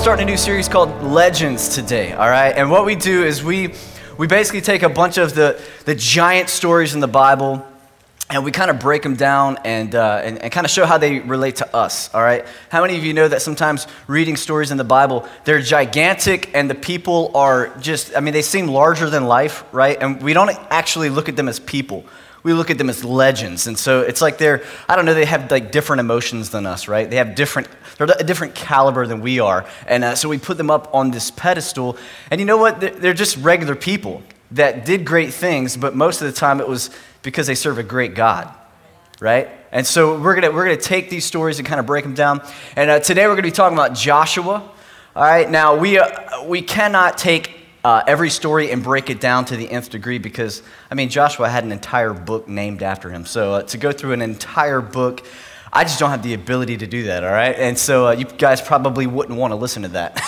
starting a new series called Legends today, all right? And what we do is we, we basically take a bunch of the, the giant stories in the Bible and we kind of break them down and, uh, and, and kind of show how they relate to us, all right? How many of you know that sometimes reading stories in the Bible, they're gigantic and the people are just, I mean, they seem larger than life, right? And we don't actually look at them as people we look at them as legends. And so it's like they're, I don't know, they have like different emotions than us, right? They have different, they're a different caliber than we are. And uh, so we put them up on this pedestal. And you know what? They're just regular people that did great things, but most of the time it was because they serve a great God, right? And so we're gonna, we're gonna take these stories and kind of break them down. And uh, today we're gonna be talking about Joshua. All right, now we, uh, we cannot take uh, every story and break it down to the nth degree because, I mean, Joshua had an entire book named after him. So uh, to go through an entire book, I just don't have the ability to do that, all right? And so uh, you guys probably wouldn't want to listen to that.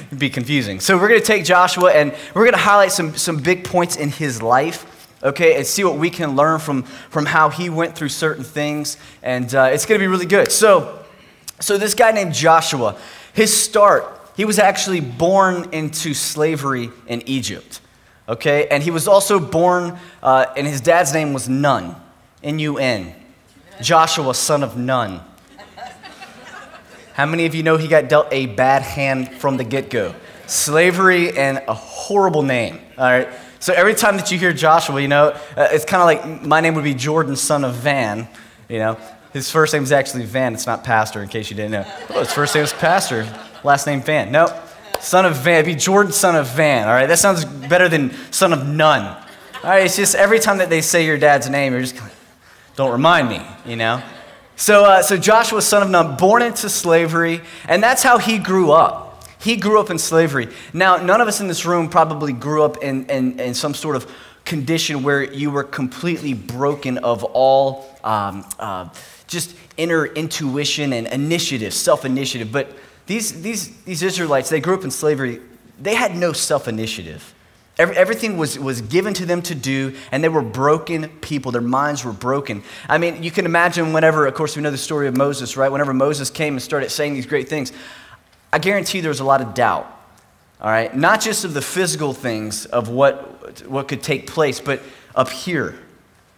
It'd be confusing. So we're going to take Joshua and we're going to highlight some, some big points in his life, okay, and see what we can learn from, from how he went through certain things. And uh, it's going to be really good. So, so this guy named Joshua, his start he was actually born into slavery in Egypt. Okay? And he was also born, uh, and his dad's name was Nun, N U N. Joshua, son of Nun. How many of you know he got dealt a bad hand from the get go? Slavery and a horrible name. All right? So every time that you hear Joshua, you know, uh, it's kind of like my name would be Jordan, son of Van. You know, his first name is actually Van. It's not Pastor, in case you didn't know. Oh, his first name is Pastor last name Van. Nope. son of Van. Be Jordan, son of Van. All right, that sounds better than son of none. All right, it's just every time that they say your dad's name, you're just don't remind me, you know. So, uh, so Joshua, son of Nun, born into slavery, and that's how he grew up. He grew up in slavery. Now, none of us in this room probably grew up in, in, in some sort of condition where you were completely broken of all um, uh, just inner intuition and initiative, self initiative. But these, these, these Israelites, they grew up in slavery, they had no self initiative. Everything was, was given to them to do, and they were broken people. Their minds were broken. I mean, you can imagine whenever, of course, we know the story of Moses, right? Whenever Moses came and started saying these great things, I guarantee there was a lot of doubt, all right? Not just of the physical things of what, what could take place, but up here,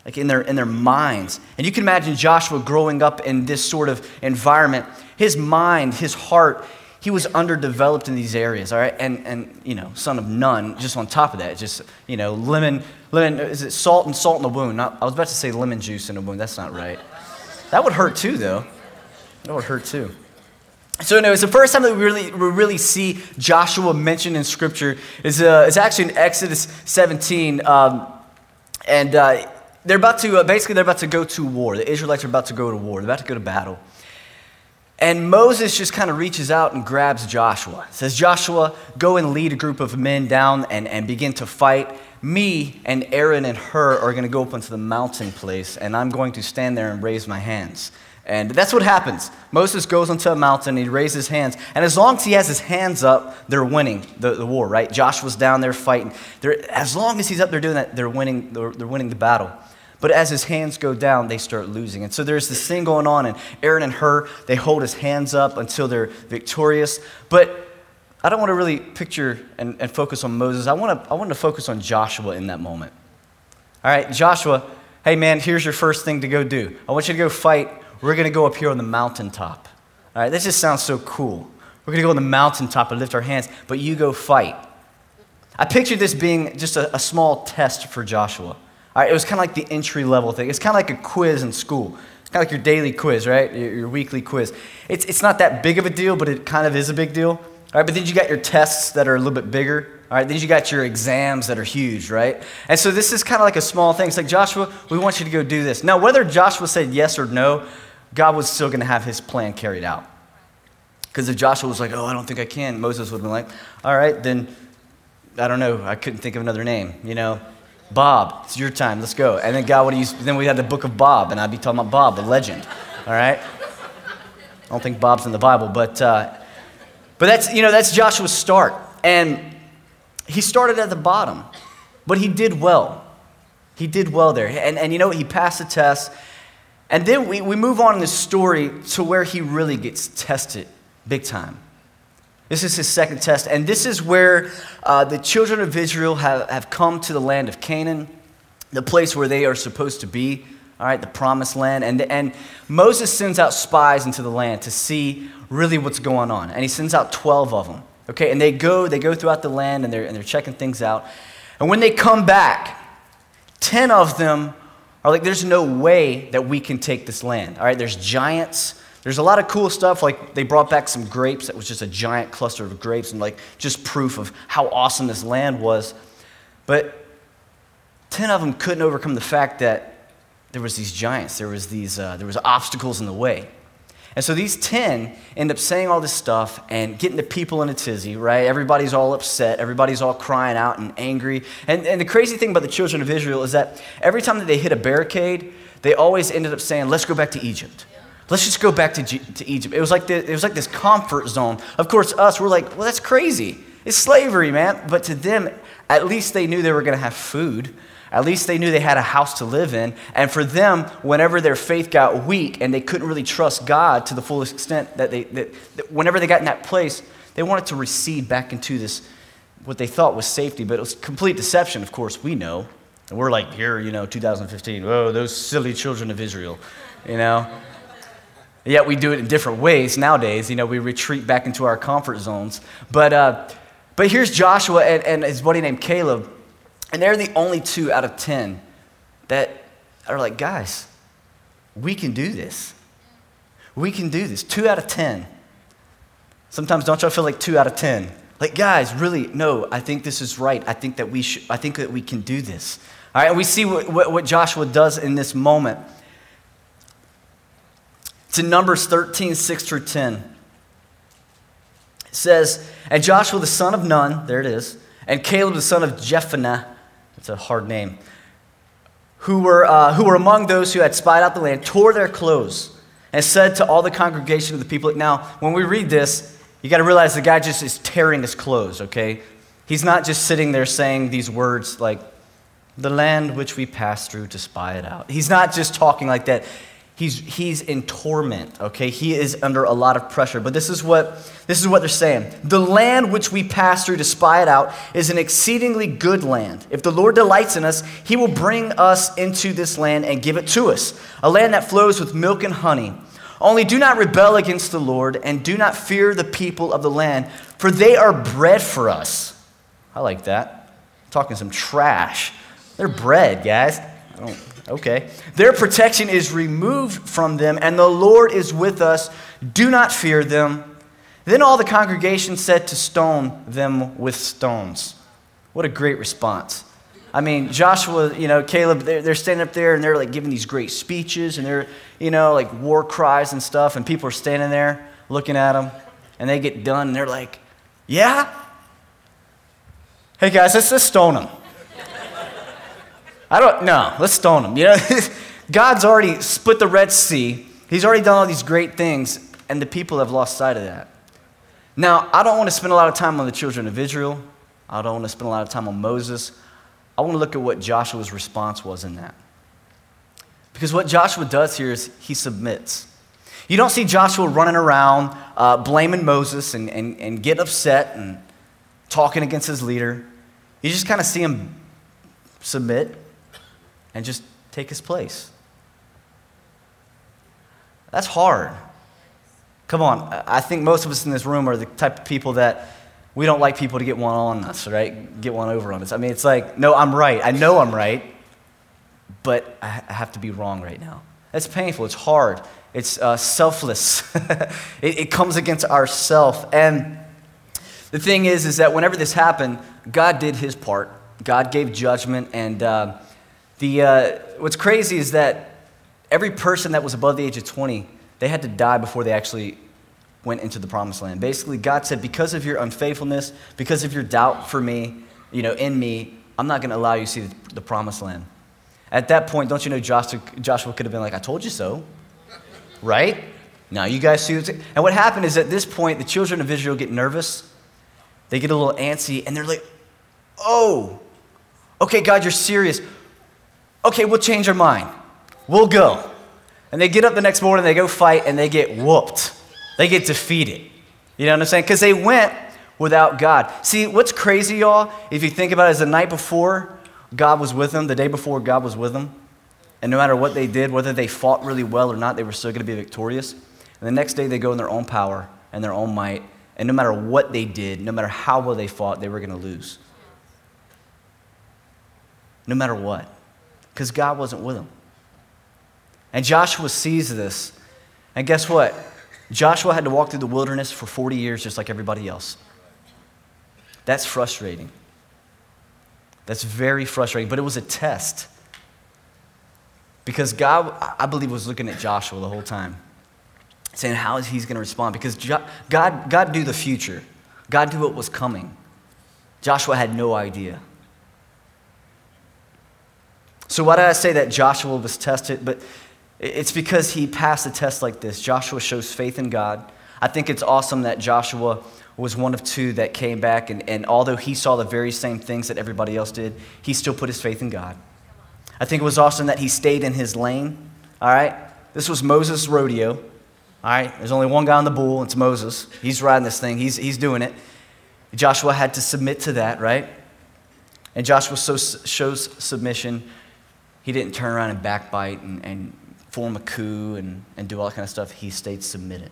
like in their, in their minds. And you can imagine Joshua growing up in this sort of environment. His mind, his heart, he was underdeveloped in these areas, all right? And, and you know, son of none, just on top of that, just, you know, lemon, lemon, is it salt and salt in the wound? Not, I was about to say lemon juice in a wound. That's not right. That would hurt too, though. That would hurt too. So, no, it's the first time that we really, we really see Joshua mentioned in Scripture. Is uh, it's actually in Exodus 17. Um, and uh, they're about to, uh, basically, they're about to go to war. The Israelites are about to go to war. They're about to go to battle. And Moses just kind of reaches out and grabs Joshua. Says, Joshua, go and lead a group of men down and, and begin to fight. Me and Aaron and Hur are going to go up into the mountain place, and I'm going to stand there and raise my hands. And that's what happens. Moses goes onto a mountain, he raises his hands, and as long as he has his hands up, they're winning the, the war, right? Joshua's down there fighting. They're, as long as he's up there doing that, they're winning, they're, they're winning the battle. But as his hands go down, they start losing. And so there's this thing going on, and Aaron and Hur, they hold his hands up until they're victorious. But I don't want to really picture and, and focus on Moses. I want, to, I want to focus on Joshua in that moment. All right, Joshua, hey man, here's your first thing to go do. I want you to go fight. We're going to go up here on the mountaintop. All right, this just sounds so cool. We're going to go on the mountaintop and lift our hands, but you go fight. I pictured this being just a, a small test for Joshua. All right, it was kind of like the entry level thing. It's kind of like a quiz in school. It's kind of like your daily quiz, right? Your, your, weekly quiz. It's, it's not that big of a deal, but it kind of is a big deal. All right, but then you got your tests that are a little bit bigger. All right, then you got your exams that are huge, right? And so this is kind of like a small thing. It's like, Joshua, we want you to go do this. Now, whether Joshua said yes or no, God was still going to have his plan carried out. Because if Joshua was like, oh, I don't think I can, Moses would have been like, all right, then I don't know. I couldn't think of another name, you know? Bob, it's your time. Let's go. And then God would use, then we had the book of Bob, and I'd be talking about Bob, the legend. All right? I don't think Bob's in the Bible, but, uh, but that's, you know, that's Joshua's start. And he started at the bottom, but he did well. He did well there. And, and you know, he passed the test. And then we, we move on in the story to where he really gets tested big time. This is his second test. And this is where uh, the children of Israel have, have come to the land of Canaan, the place where they are supposed to be, all right, the promised land. And, and Moses sends out spies into the land to see really what's going on. And he sends out 12 of them. Okay, and they go, they go throughout the land and they're, and they're checking things out. And when they come back, 10 of them are like, there's no way that we can take this land. All right, there's giants. There's a lot of cool stuff. Like they brought back some grapes that was just a giant cluster of grapes and like just proof of how awesome this land was. But 10 of them couldn't overcome the fact that there was these giants, there was these, uh, there was obstacles in the way. And so these 10 end up saying all this stuff and getting the people in a tizzy, right? Everybody's all upset. Everybody's all crying out and angry. And, and the crazy thing about the children of Israel is that every time that they hit a barricade, they always ended up saying, let's go back to Egypt. Let's just go back to, G- to Egypt. It was, like the, it was like this comfort zone. Of course, us, we're like, well, that's crazy. It's slavery, man. But to them, at least they knew they were going to have food. At least they knew they had a house to live in. And for them, whenever their faith got weak and they couldn't really trust God to the fullest extent, that they, that, that whenever they got in that place, they wanted to recede back into this, what they thought was safety. But it was complete deception, of course, we know. And we're like, here, you know, 2015, oh, those silly children of Israel, you know? Yet we do it in different ways nowadays. You know, we retreat back into our comfort zones. But, uh, but here's Joshua and, and his buddy named Caleb and they're the only two out of 10 that are like, guys, we can do this. We can do this. Two out of 10. Sometimes don't y'all feel like two out of 10? Like, guys, really, no, I think this is right. I think that we, should, I think that we can do this. All right, and we see what, what, what Joshua does in this moment. In Numbers 13, 6 through 10. It says, And Joshua the son of Nun, there it is, and Caleb the son of Jephunneh, it's a hard name, who were, uh, who were among those who had spied out the land, tore their clothes and said to all the congregation of the people. Now, when we read this, you got to realize the guy just is tearing his clothes, okay? He's not just sitting there saying these words like, the land which we passed through to spy it out. He's not just talking like that. He's, he's in torment, okay? He is under a lot of pressure. But this is, what, this is what they're saying. The land which we pass through to spy it out is an exceedingly good land. If the Lord delights in us, he will bring us into this land and give it to us, a land that flows with milk and honey. Only do not rebel against the Lord and do not fear the people of the land, for they are bread for us. I like that. I'm talking some trash. They're bread, guys. I don't Okay. Their protection is removed from them, and the Lord is with us. Do not fear them. Then all the congregation said to stone them with stones. What a great response. I mean, Joshua, you know, Caleb, they're, they're standing up there and they're like giving these great speeches and they're, you know, like war cries and stuff, and people are standing there looking at them, and they get done and they're like, yeah? Hey guys, let's just stone them. I don't know. Let's stone him. You know, God's already split the Red Sea. He's already done all these great things, and the people have lost sight of that. Now, I don't want to spend a lot of time on the children of Israel. I don't want to spend a lot of time on Moses. I want to look at what Joshua's response was in that. Because what Joshua does here is he submits. You don't see Joshua running around uh, blaming Moses and, and, and getting upset and talking against his leader. You just kind of see him submit and just take his place. That's hard. Come on, I think most of us in this room are the type of people that we don't like people to get one on us, right? Get one over on us. I mean, it's like, no, I'm right. I know I'm right, but I have to be wrong right now. It's painful. It's hard. It's uh, selfless. it, it comes against ourself. And the thing is, is that whenever this happened, God did His part. God gave judgment, and uh, the, uh, what's crazy is that every person that was above the age of 20, they had to die before they actually went into the promised land. Basically, God said, because of your unfaithfulness, because of your doubt for me, you know, in me, I'm not going to allow you to see the, the, promised land. At that point, don't you know Joshua, Joshua could have been like, I told you so, right? Now you guys see what's. And what happened is at this point, the children of Israel get nervous, they get a little antsy, and they're like, oh, okay, God, you're serious okay, we'll change our mind. We'll go. And they get up the next morning, they go fight, and they get whooped. They get defeated. You know what I'm saying? Because they went without God. See, what's crazy, y'all, if you think about it, is the night before God was with them, the day before God was with them, and no matter what they did, whether they fought really well or not, they were still going to be victorious. And the next day they go in their own power and their own might, and no matter what they did, no matter how well they fought, they were going to lose. No matter what. Because God wasn't with them. And Joshua sees this. And guess what? Joshua had to walk through the wilderness for 40 years just like everybody else. That's frustrating. That's very frustrating, but it was a test. Because God, I believe, was looking at Joshua the whole time, saying, How is he going to respond? Because God, God knew the future, God knew what was coming. Joshua had no idea. So, why did I say that Joshua was tested? But it's because he passed a test like this. Joshua shows faith in God. I think it's awesome that Joshua was one of two that came back, and, and although he saw the very same things that everybody else did, he still put his faith in God. I think it was awesome that he stayed in his lane. All right? This was Moses' rodeo. All right? There's only one guy on the bull, it's Moses. He's riding this thing, he's, he's doing it. Joshua had to submit to that, right? And Joshua so, shows submission. He didn't turn around and backbite and, and form a coup and, and do all that kind of stuff. He stayed submitted.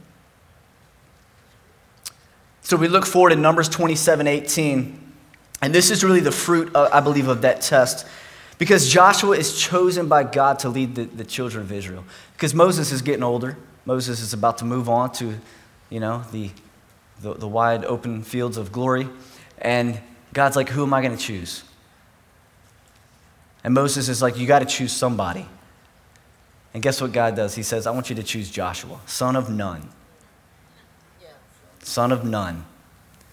So we look forward to Numbers 27 18. And this is really the fruit, uh, I believe, of that test. Because Joshua is chosen by God to lead the, the children of Israel. Because Moses is getting older. Moses is about to move on to, you know, the, the, the wide open fields of glory. And God's like, who am I going to choose? And Moses is like, you got to choose somebody. And guess what God does? He says, I want you to choose Joshua, son of Nun. Son of Nun.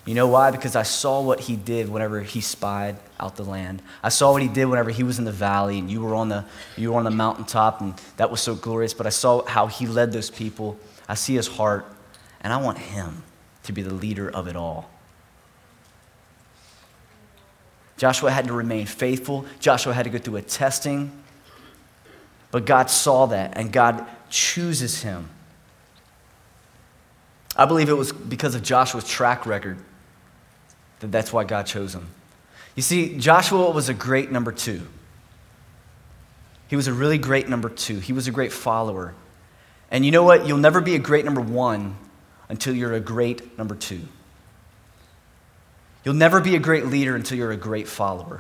You know why? Because I saw what he did whenever he spied out the land. I saw what he did whenever he was in the valley and you were on the, you were on the mountaintop, and that was so glorious. But I saw how he led those people. I see his heart, and I want him to be the leader of it all. Joshua had to remain faithful. Joshua had to go through a testing. But God saw that, and God chooses him. I believe it was because of Joshua's track record that that's why God chose him. You see, Joshua was a great number two. He was a really great number two. He was a great follower. And you know what? You'll never be a great number one until you're a great number two. You'll never be a great leader until you're a great follower.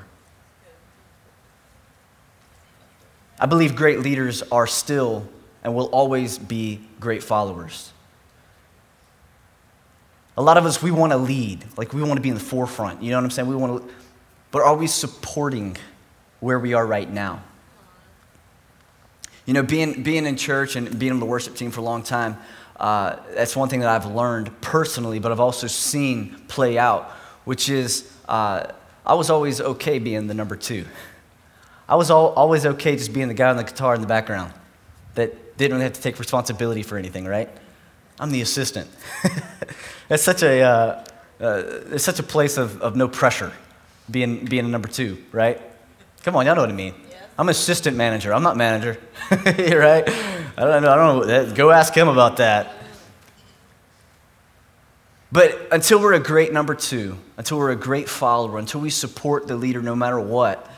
I believe great leaders are still and will always be great followers. A lot of us, we want to lead, like we want to be in the forefront. You know what I'm saying? We want to, but are we supporting where we are right now? You know, being, being in church and being on the worship team for a long time, uh, that's one thing that I've learned personally, but I've also seen play out, which is uh, I was always okay being the number two. I was all, always okay just being the guy on the guitar in the background that didn't really have to take responsibility for anything, right? I'm the assistant. it's such a, uh, uh, it's such a place of, of no pressure being, being a number two, right? Come on, y'all know what I mean. Yes. I'm assistant manager. I'm not manager, right? I don't know. I don't know. Go ask him about that. But until we're a great number two, until we're a great follower, until we support the leader no matter what,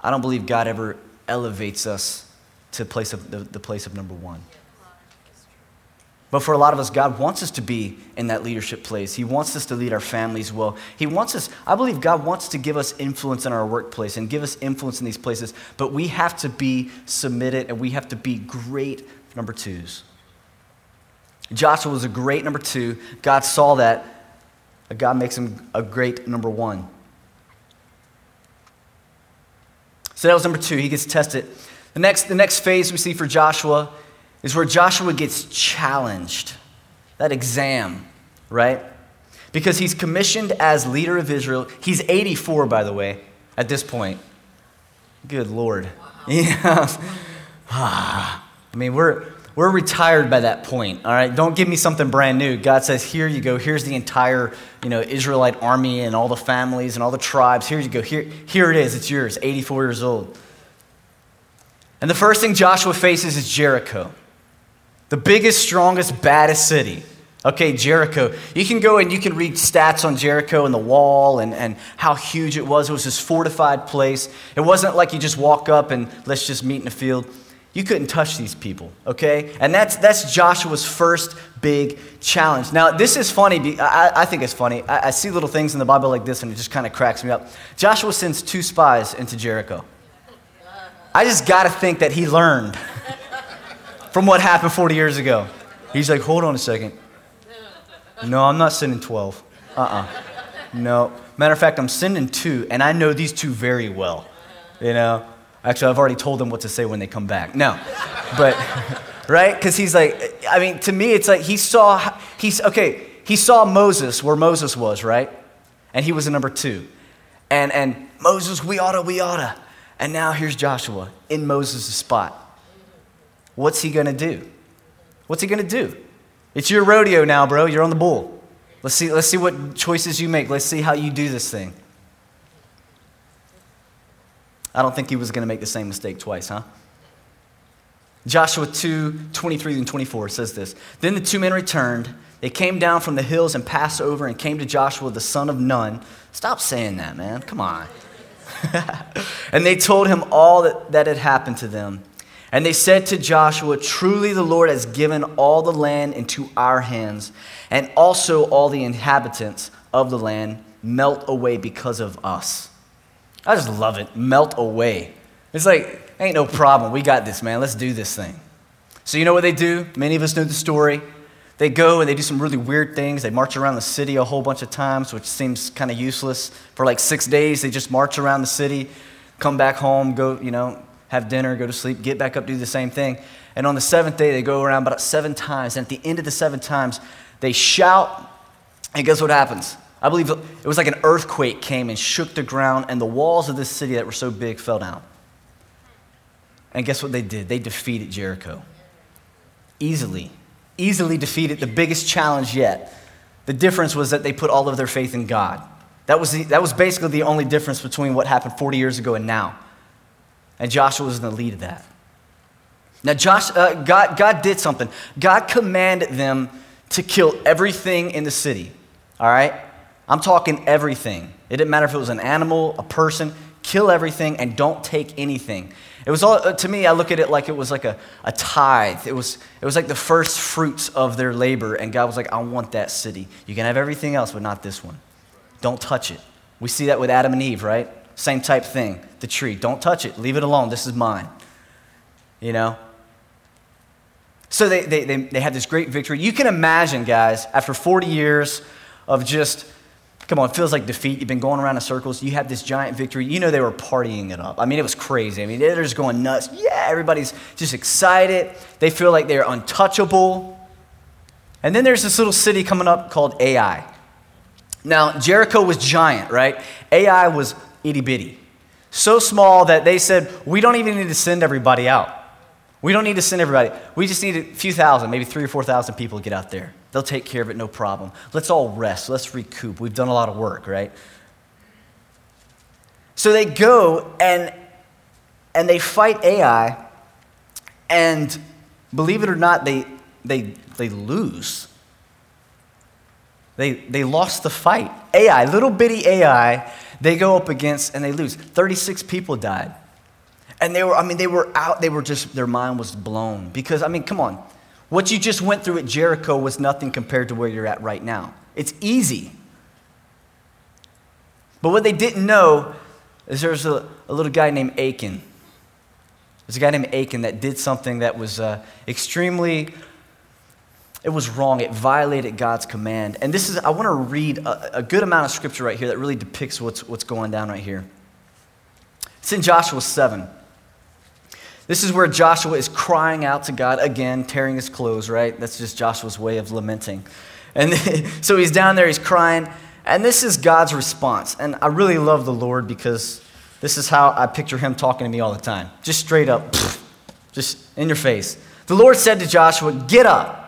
I don't believe God ever elevates us to place of, the, the place of number one. But for a lot of us, God wants us to be in that leadership place. He wants us to lead our families well. He wants us, I believe God wants to give us influence in our workplace and give us influence in these places, but we have to be submitted and we have to be great number twos. Joshua was a great number two. God saw that. God makes him a great number one. So that was number two. He gets tested. The next, the next phase we see for Joshua is where Joshua gets challenged. That exam, right? Because he's commissioned as leader of Israel. He's 84, by the way, at this point. Good Lord. Wow. Yeah. Ah, I mean, we're, we're retired by that point, all right? Don't give me something brand new. God says, here you go. Here's the entire, you know, Israelite army and all the families and all the tribes. Here you go. Here, here it is. It's yours, 84 years old. And the first thing Joshua faces is Jericho, the biggest, strongest, baddest city Okay, Jericho. You can go and you can read stats on Jericho and the wall and, and how huge it was. It was this fortified place. It wasn't like you just walk up and let's just meet in the field. You couldn't touch these people, okay? And that's, that's Joshua's first big challenge. Now, this is funny. I, I think it's funny. I, I see little things in the Bible like this and it just kind of cracks me up. Joshua sends two spies into Jericho. I just got to think that he learned from what happened 40 years ago. He's like, hold on a second. No, I'm not sending 12. Uh uh-uh. uh No. Matter of fact, I'm sending two, and I know these two very well. You know? Actually, I've already told them what to say when they come back. No. But, right? Because he's like, I mean, to me, it's like he saw, he's, okay, he saw Moses where Moses was, right? And he was a number two. And, and Moses, we oughta, we oughta. And now here's Joshua in Moses' spot. What's he gonna do? What's he gonna do? It's your rodeo now, bro. You're on the bull. Let's see, let's see what choices you make. Let's see how you do this thing. I don't think he was going to make the same mistake twice, huh? Joshua 2 23 and 24 says this Then the two men returned. They came down from the hills and passed over and came to Joshua, the son of Nun. Stop saying that, man. Come on. and they told him all that, that had happened to them. And they said to Joshua, Truly the Lord has given all the land into our hands, and also all the inhabitants of the land melt away because of us. I just love it. Melt away. It's like, ain't no problem. We got this, man. Let's do this thing. So, you know what they do? Many of us know the story. They go and they do some really weird things. They march around the city a whole bunch of times, which seems kind of useless. For like six days, they just march around the city, come back home, go, you know, have dinner, go to sleep, get back up, do the same thing. And on the seventh day, they go around about seven times. And at the end of the seven times, they shout. And guess what happens? I believe it was like an earthquake came and shook the ground, and the walls of this city that were so big fell down. And guess what they did? They defeated Jericho. Easily. Easily defeated the biggest challenge yet. The difference was that they put all of their faith in God. That was, the, that was basically the only difference between what happened 40 years ago and now. And Joshua was in the lead of that. Now, Josh, uh, God, God did something. God commanded them to kill everything in the city. All right? I'm talking everything. It didn't matter if it was an animal, a person, kill everything and don't take anything. It was all, uh, to me, I look at it like it was like a, a tithe. It was, it was like the first fruits of their labor. And God was like, I want that city. You can have everything else, but not this one. Don't touch it. We see that with Adam and Eve, right? Same type thing. The tree. Don't touch it. Leave it alone. This is mine. You know? So they, they, they, they had this great victory. You can imagine, guys, after 40 years of just, come on, it feels like defeat. You've been going around in circles. You had this giant victory. You know they were partying it up. I mean, it was crazy. I mean, they're just going nuts. Yeah, everybody's just excited. They feel like they're untouchable. And then there's this little city coming up called Ai. Now, Jericho was giant, right? Ai was itty bitty. So small that they said, we don't even need to send everybody out. We don't need to send everybody. We just need a few thousand, maybe three or 4,000 people to get out there. They'll take care of it, no problem. Let's all rest. Let's recoup. We've done a lot of work, right? So they go and, and they fight Ai, and believe it or not, they, they, they lose. They, they lost the fight. Ai, little bitty Ai, they go up against and they lose. 36 people died. And they were, I mean, they were out, they were just, their mind was blown. Because, I mean, come on. What you just went through at Jericho was nothing compared to where you're at right now. It's easy. But what they didn't know is there's a, a little guy named Achan. There's a guy named Achan that did something that was uh, extremely it was wrong. It violated God's command. And this is, I want to read a, a, good amount of scripture right here that really depicts what's, what's going down right here. It's in Joshua 7. This is where Joshua is crying out to God again, tearing his clothes, right? That's just Joshua's way of lamenting. And so he's down there, he's crying, and this is God's response. And I really love the Lord because this is how I picture him talking to me all the time. Just straight up, just in your face. The Lord said to Joshua, Get up.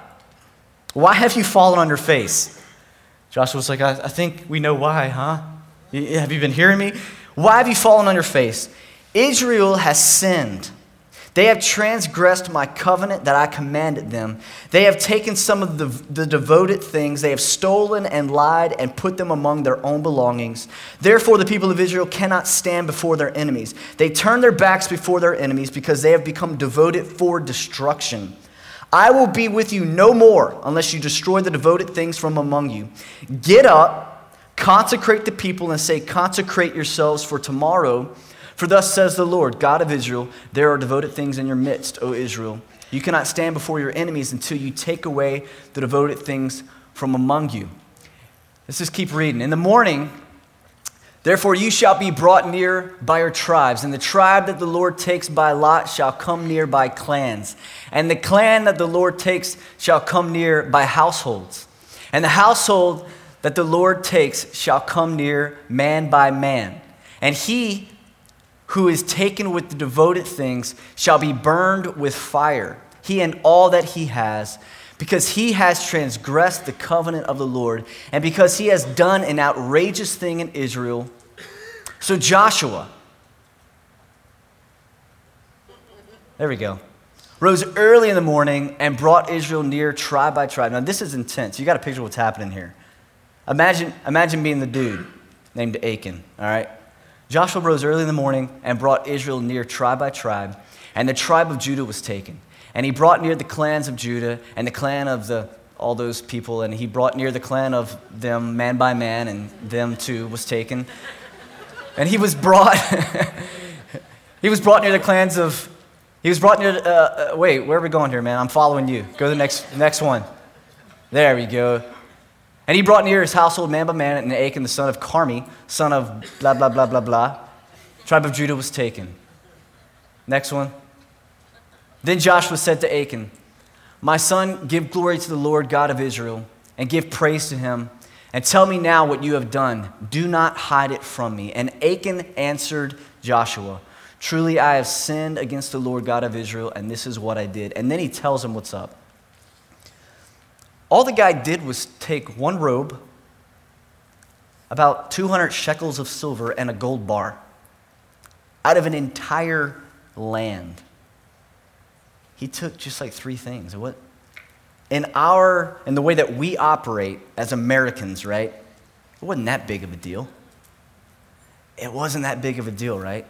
Why have you fallen on your face? Joshua's like, I, I think we know why, huh? Have you been hearing me? Why have you fallen on your face? Israel has sinned. They have transgressed my covenant that I commanded them. They have taken some of the, the, devoted things. They have stolen and lied and put them among their own belongings. Therefore, the people of Israel cannot stand before their enemies. They turn their backs before their enemies because they have become devoted for destruction. I will be with you no more unless you destroy the devoted things from among you. Get up, consecrate the people, and say, Consecrate yourselves for tomorrow for thus says the Lord, God of Israel, there are devoted things in your midst, O Israel. You cannot stand before your enemies until you take away the devoted things from among you. Let's just keep reading. In the morning, therefore, you shall be brought near by your tribes, and the tribe that the Lord takes by lot shall come near by clans, and the clan that the Lord takes shall come near by households, and the household that the Lord takes shall come near man by man. And he who is taken with the devoted things shall be burned with fire, he and all that he has, because he has transgressed the covenant of the Lord, and because he has done an outrageous thing in Israel. So Joshua, there we go, rose early in the morning and brought Israel near tribe by tribe. Now, this is intense. You got to picture what's happening here. Imagine, imagine being the dude named Achan, all right? Joshua rose early in the morning and brought Israel near tribe by tribe, and the tribe of Judah was taken. And he brought near the clans of Judah and the clan of the, all those people, and he brought near the clan of them man by man, and them too was taken. And he was brought, he was brought near the clans of, he was brought near, uh, uh, wait, where are we going here, man? I'm following you. Go to the next, next one. There we go. And he brought near his household man by man, and Achan, the son of Carmi, son of blah, blah, blah, blah, blah. Tribe of Judah was taken. Next one. Then Joshua said to Achan, My son, give glory to the Lord God of Israel, and give praise to him, and tell me now what you have done. Do not hide it from me. And Achan answered Joshua, Truly I have sinned against the Lord God of Israel, and this is what I did. And then he tells him what's up. All the guy did was take one robe, about 200 shekels of silver, and a gold bar out of an entire land. He took just like three things. What? In our, in the way that we operate as Americans, right? It wasn't that big of a deal. It wasn't that big of a deal, right?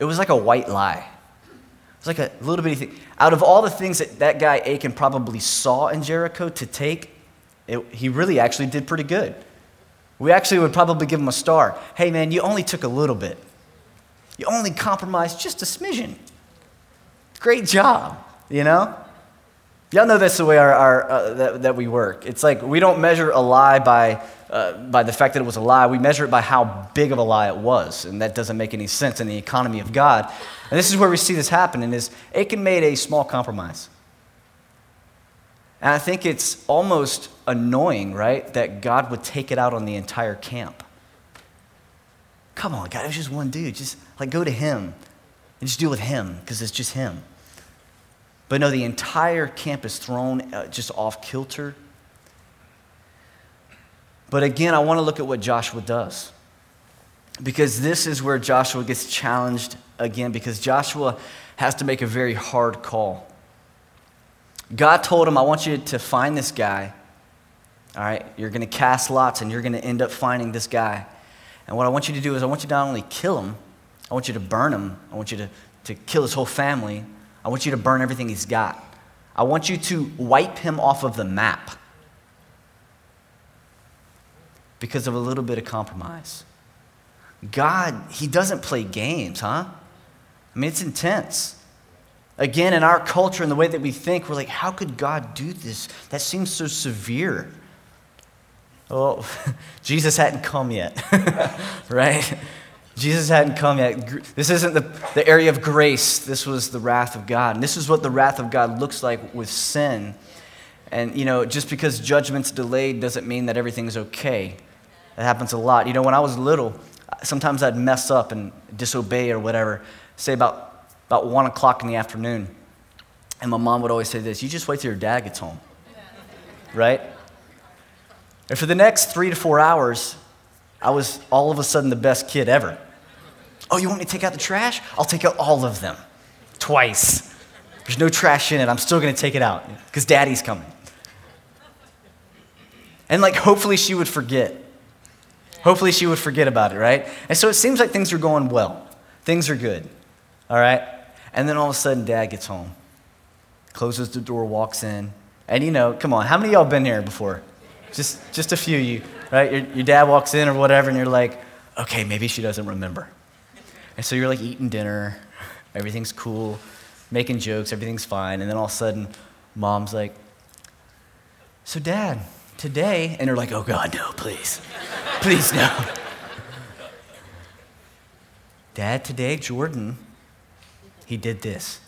It was like a white lie. It's like a little bitty thing. Out of all the things that that guy Achan probably saw in Jericho to take, it, he really actually did pretty good. We actually would probably give him a star. Hey, man, you only took a little bit. You only compromised just a smidgen. Great job, you know? Y'all know that's the way our, our uh, that, that, we work. It's like we don't measure a lie by, uh, by the fact that it was a lie. We measure it by how big of a lie it was. And that doesn't make any sense in the economy of God. And this is where we see this happening is Achan made a small compromise. And I think it's almost annoying, right, that God would take it out on the entire camp. Come on, God, it was just one dude. Just like go to him and just deal with him because it's just him. But no, the entire camp is thrown uh, just off kilter. But again, I want to look at what Joshua does. Because this is where Joshua gets challenged again, because Joshua has to make a very hard call. God told him, I want you to find this guy. All right, you're going to cast lots and you're going to end up finding this guy. And what I want you to do is, I want you to not only kill him, I want you to burn him, I want you to, to kill his whole family, I want you to burn everything he's got. I want you to wipe him off of the map because of a little bit of compromise. God, he doesn't play games, huh? I mean, it's intense. Again, in our culture and the way that we think, we're like, how could God do this? That seems so severe. Well, Jesus hadn't come yet, right? Jesus hadn't come yet. This isn't the, the area of grace. This was the wrath of God. And this is what the wrath of God looks like with sin. And, you know, just because judgment's delayed doesn't mean that everything's okay. That happens a lot. You know, when I was little, sometimes I'd mess up and disobey or whatever, say about, about 1 o'clock in the afternoon. And my mom would always say this you just wait till your dad gets home. Right? And for the next three to four hours, I was all of a sudden the best kid ever. Oh, you want me to take out the trash? I'll take out all of them. twice. There's no trash in it. I'm still going to take it out because daddy's coming. And like, hopefully she would forget. Hopefully she would forget about it, right? And so it seems like things are going well. Things are good, all right? And then all of a sudden, dad gets home, closes the door, walks in. And you know, come on, how many of y'all been here before? Just, just a few you, right? Your, your dad walks in or whatever, and you're like, okay, maybe she doesn't remember. And so you're like eating dinner, everything's cool, making jokes, everything's fine. And then all of a sudden, mom's like, so dad, today, and they're like, oh God, no, please. Please, no. Dad, today, Jordan, he did this.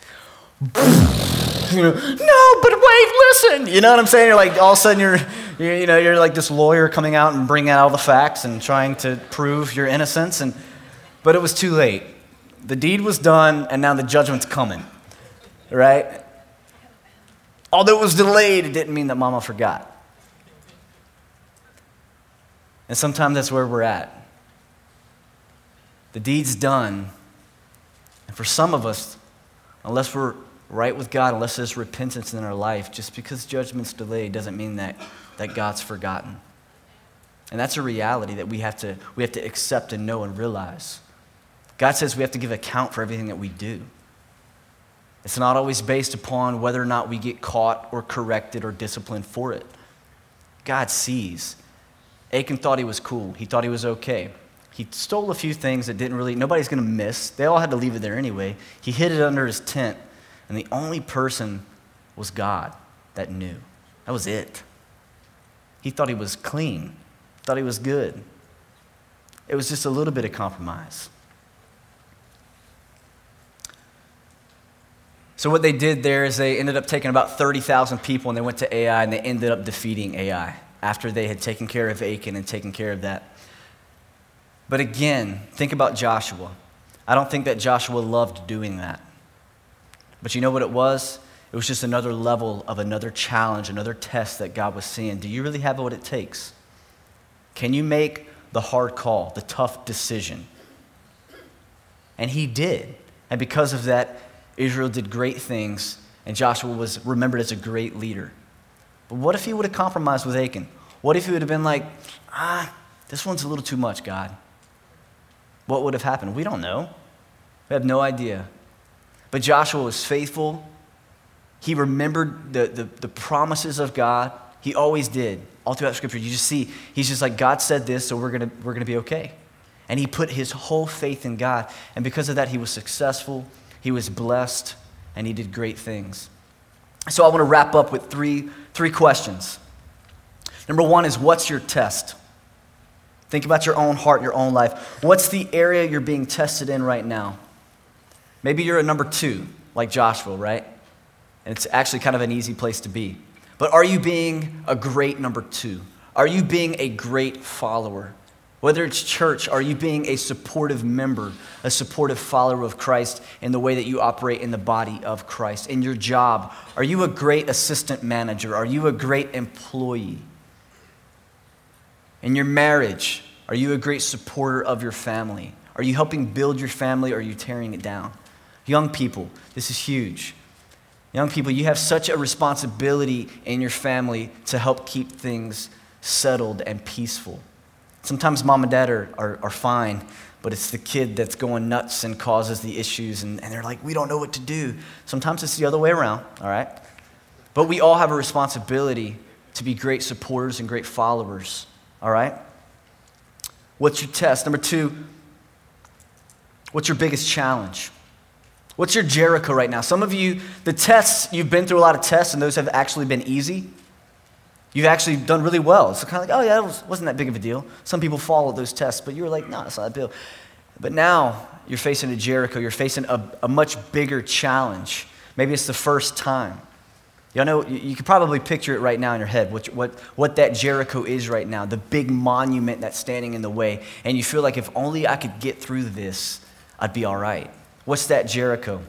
you know, no, but wait, listen. You know what I'm saying? You're like, all of a sudden, you're, you're, you know, you're like this lawyer coming out and bringing out all the facts and trying to prove your innocence. And, but it was too late. The deed was done, and now the judgment's coming, right? Although it was delayed, it didn't mean that mama forgot. And sometimes that's where we're at. The deed's done. And for some of us, unless we're right with God, unless there's repentance in our life, just because judgment's delayed doesn't mean that, that God's forgotten. And that's a reality that we have, to, we have to accept and know and realize. God says we have to give account for everything that we do. It's not always based upon whether or not we get caught or corrected or disciplined for it. God sees. Achan thought he was cool. He thought he was okay. He stole a few things that didn't really, nobody's going to miss. They all had to leave it there anyway. He hid it under his tent, and the only person was God that knew. That was it. He thought he was clean, thought he was good. It was just a little bit of compromise. So, what they did there is they ended up taking about 30,000 people and they went to Ai and they ended up defeating Ai after they had taken care of Achan and taken care of that. But again, think about Joshua. I don't think that Joshua loved doing that. But you know what it was? It was just another level of another challenge, another test that God was seeing. Do you really have what it takes? Can you make the hard call, the tough decision? And he did. And because of that, Israel did great things, and Joshua was remembered as a great leader. But what if he would have compromised with Achan? What if he would have been like, ah, this one's a little too much, God? What would have happened? We don't know. We have no idea. But Joshua was faithful. He remembered the, the, the promises of God. He always did. All throughout Scripture, you just see, he's just like, God said this, so we're going we're going to be okay. And he put his whole faith in God. And because of that, he was successful, he was blessed, and he did great things. So I want to wrap up with three, three questions. Number one is what's your test? Think about your own heart, your own life. What's the area you're being tested in right now? Maybe you're a number two, like Joshua, right? And it's actually kind of an easy place to be. But are you being a great number two? Are you being a great follower? Whether it's church, are you being a supportive member, a supportive follower of Christ in the way that you operate in the body of Christ? In your job, are you a great assistant manager? Are you a great employee? In your marriage, are you a great supporter of your family? Are you helping build your family or are you tearing it down? Young people, this is huge. Young people, you have such a responsibility in your family to help keep things settled and peaceful. Sometimes mom and dad are, are, are, fine, but it's the kid that's going nuts and causes the issues, and, and they're like, we don't know what to do. Sometimes it's the other way around, all right? But we all have a responsibility to be great supporters and great followers, all right? What's your test? Number two, what's your biggest challenge? What's your Jericho right now? Some of you, the tests, you've been through a lot of tests, and those have actually been easy. You've actually done really well. So kind of like, oh yeah, it wasn't that big of a deal. Some people followed those tests, but you were like, no, it's not that big. But now you're facing a Jericho. You're facing a, a much bigger challenge. Maybe it's the first time. Y'all know, you, you can probably picture it right now in your head, what, what, what that Jericho is right now, the big monument that's standing in the way. And you feel like if only I could get through this, I'd be all right. What's that Jericho?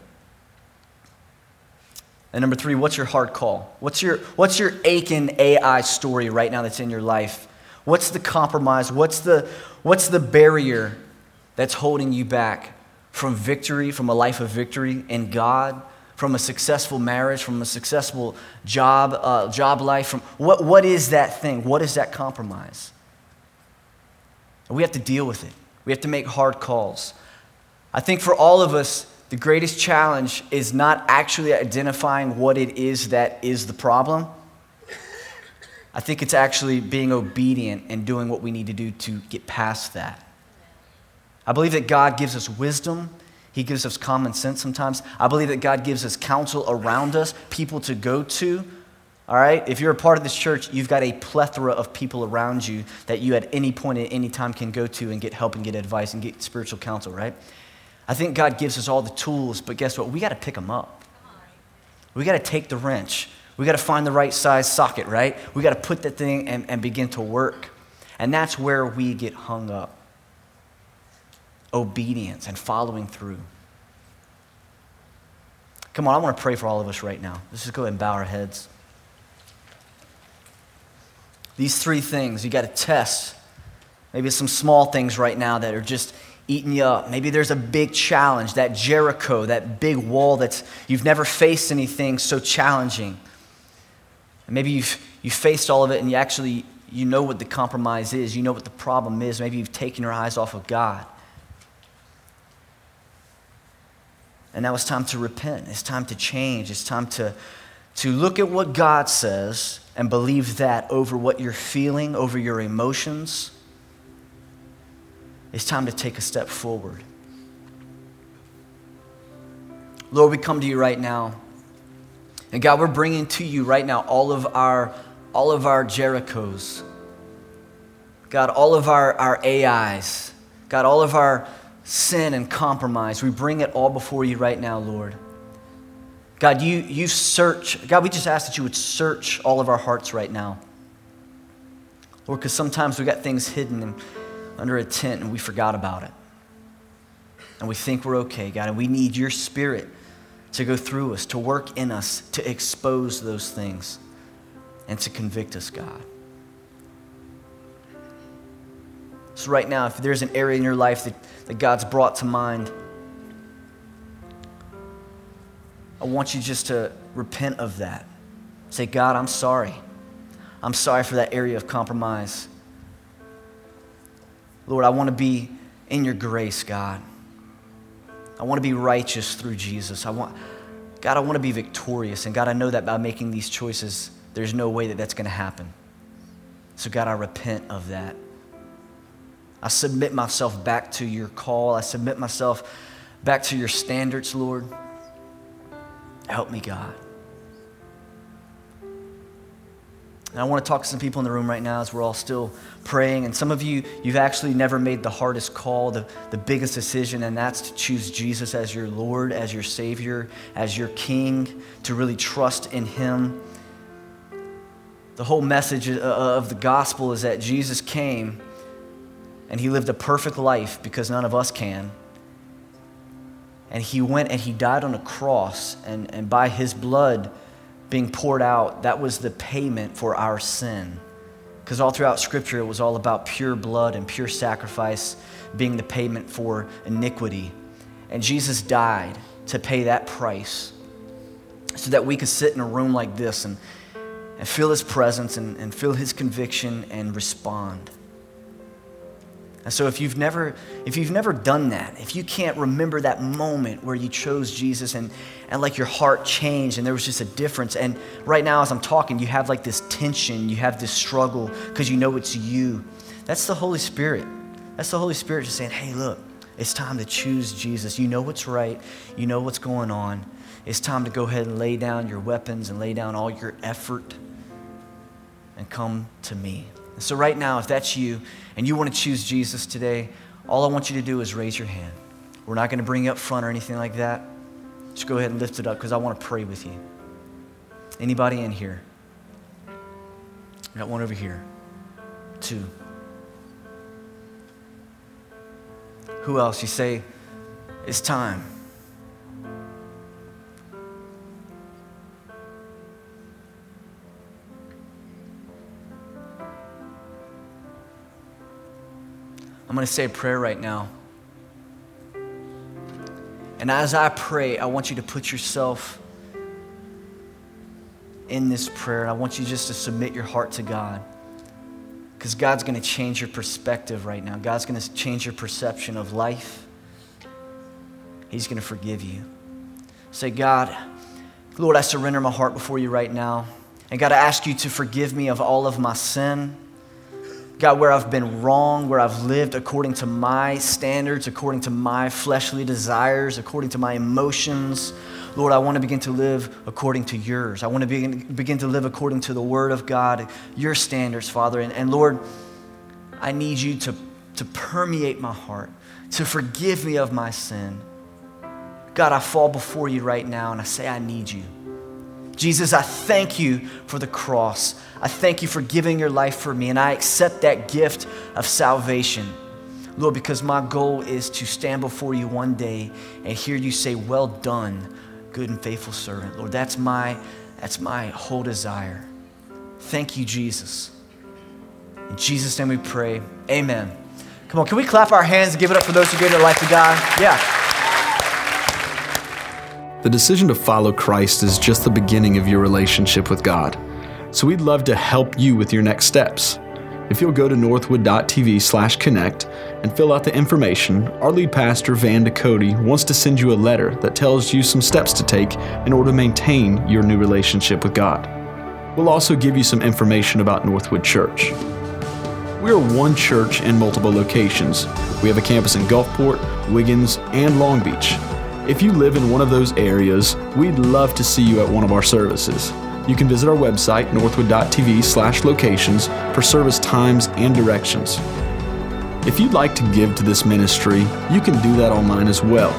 And number three, what's your hard call? What's your, what's your Achan Ai story right now that's in your life? What's the compromise? What's the, what's the barrier that's holding you back from victory, from a life of victory in God, from a successful marriage, from a successful job, uh, job life? From what, what is that thing? What is that compromise? We have to deal with it. We have to make hard calls. I think for all of us, the greatest challenge is not actually identifying what it is that is the problem. I think it's actually being obedient and doing what we need to do to get past that. I believe that God gives us wisdom. He gives us common sense sometimes. I believe that God gives us counsel around us, people to go to. All right? If you're a part of this church, you've got a plethora of people around you that you at any point at any time can go to and get help and get advice and get spiritual counsel, right? I think God gives us all the tools, but guess what? We got to pick them up. We got to take the wrench. We got to find the right size socket, right? We got to put that thing and, and begin to work. And that's where we get hung up obedience and following through. Come on, I want to pray for all of us right now. Let's just go ahead and bow our heads. These three things you got to test. Maybe some small things right now that are just eating you up. Maybe there's a big challenge, that Jericho, that big wall that's you've never faced anything so challenging. Maybe you've you faced all of it and you actually you know what the compromise is, you know what the problem is. Maybe you've taken your eyes off of God. And now it's time to repent. It's time to change. It's time to, to look at what God says and believe that over what you're feeling, over your emotions it's time to take a step forward. Lord, we come to you right now. And God, we're bringing to you right now all of our, all of our Jerichos. God, all of our, our Ais. God, all of our sin and compromise. We bring it all before you right now, Lord. God, you, you search. God, we just ask that you would search all of our hearts right now. Lord, because sometimes we got things hidden and under a tent and we forgot about it. And we think we're okay, God, and we need your spirit to go through us, to work in us, to expose those things, and to convict us, God. So, right now, if there's an area in your life that, that God's brought to mind, I want you just to repent of that. Say, God, I'm sorry. I'm sorry for that area of compromise. Lord, I want to be in your grace, God. I want to be righteous through Jesus. I want, God, I want to be victorious. And God, I know that by making these choices, there's no way that that's going to happen. So, God, I repent of that. I submit myself back to your call. I submit myself back to your standards, Lord. Help me, God. And I want to talk to some people in the room right now as we're all still praying. And some of you, you've actually never made the hardest call, the, the biggest decision, and that's to choose Jesus as your Lord, as your Savior, as your King, to really trust in Him. The whole message of the gospel is that Jesus came and He lived a perfect life because none of us can. And He went and He died on a cross, and, and by His blood, being poured out, that was the payment for our sin. Because all throughout Scripture, it was all about pure blood and pure sacrifice being the payment for iniquity. And Jesus died to pay that price so that we could sit in a room like this and, and feel His presence and, and feel His conviction and respond. And so if you've never if you've never done that, if you can't remember that moment where you chose Jesus and and like your heart changed and there was just a difference and right now as I'm talking you have like this tension, you have this struggle because you know it's you. That's the Holy Spirit. That's the Holy Spirit just saying, "Hey, look, it's time to choose Jesus. You know what's right. You know what's going on. It's time to go ahead and lay down your weapons and lay down all your effort and come to me." So, right now, if that's you and you want to choose Jesus today, all I want you to do is raise your hand. We're not going to bring you up front or anything like that. Just go ahead and lift it up because I want to pray with you. Anybody in here? I got one over here. Two. Who else? You say, it's time. I'm going to say a prayer right now. And as I pray, I want you to put yourself in this prayer. I want you just to submit your heart to God. Because God's going to change your perspective right now. God's going to change your perception of life. He's going to forgive you. Say, God, Lord, I surrender my heart before you right now. And God, I ask you to forgive me of all of my sin. God, where I've been wrong, where I've lived according to my standards, according to my fleshly desires, according to my emotions. Lord, I want to begin to live according to yours. I want to begin, begin to live according to the Word of God, your standards, Father. And, and Lord, I need you to, to permeate my heart, to forgive me of my sin. God, I fall before you right now and I say, I need you. Jesus, I thank you for the cross. I thank you for giving your life for me, and I accept that gift of salvation. Lord, because my goal is to stand before you one day and hear you say, Well done, good and faithful servant. Lord, that's my, that's my whole desire. Thank you, Jesus. In Jesus' name we pray. Amen. Come on, can we clap our hands and give it up for those who gave their life to God? Yeah. The decision to follow Christ is just the beginning of your relationship with God. So we'd love to help you with your next steps. If you'll go to northwood.tv slash connect and fill out the information, our lead pastor, Van Ducote, wants to send you a letter that tells you some steps to take in order to maintain your new relationship with God. We'll also give you some information about Northwood Church. We are one church in multiple locations. We have a campus in Gulfport, Wiggins, and Long Beach. If you live in one of those areas, we'd love to see you at one of our services you can visit our website, northwood.tv slash locations, for service times and directions. If you'd like to give to this ministry, you can do that online as well.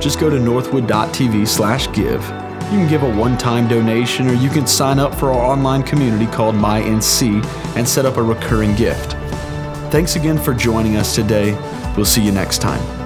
Just go to northwood.tv slash give. You can give a one-time donation or you can sign up for our online community called MyNC and set up a recurring gift. Thanks again for joining us today. We'll see you next time.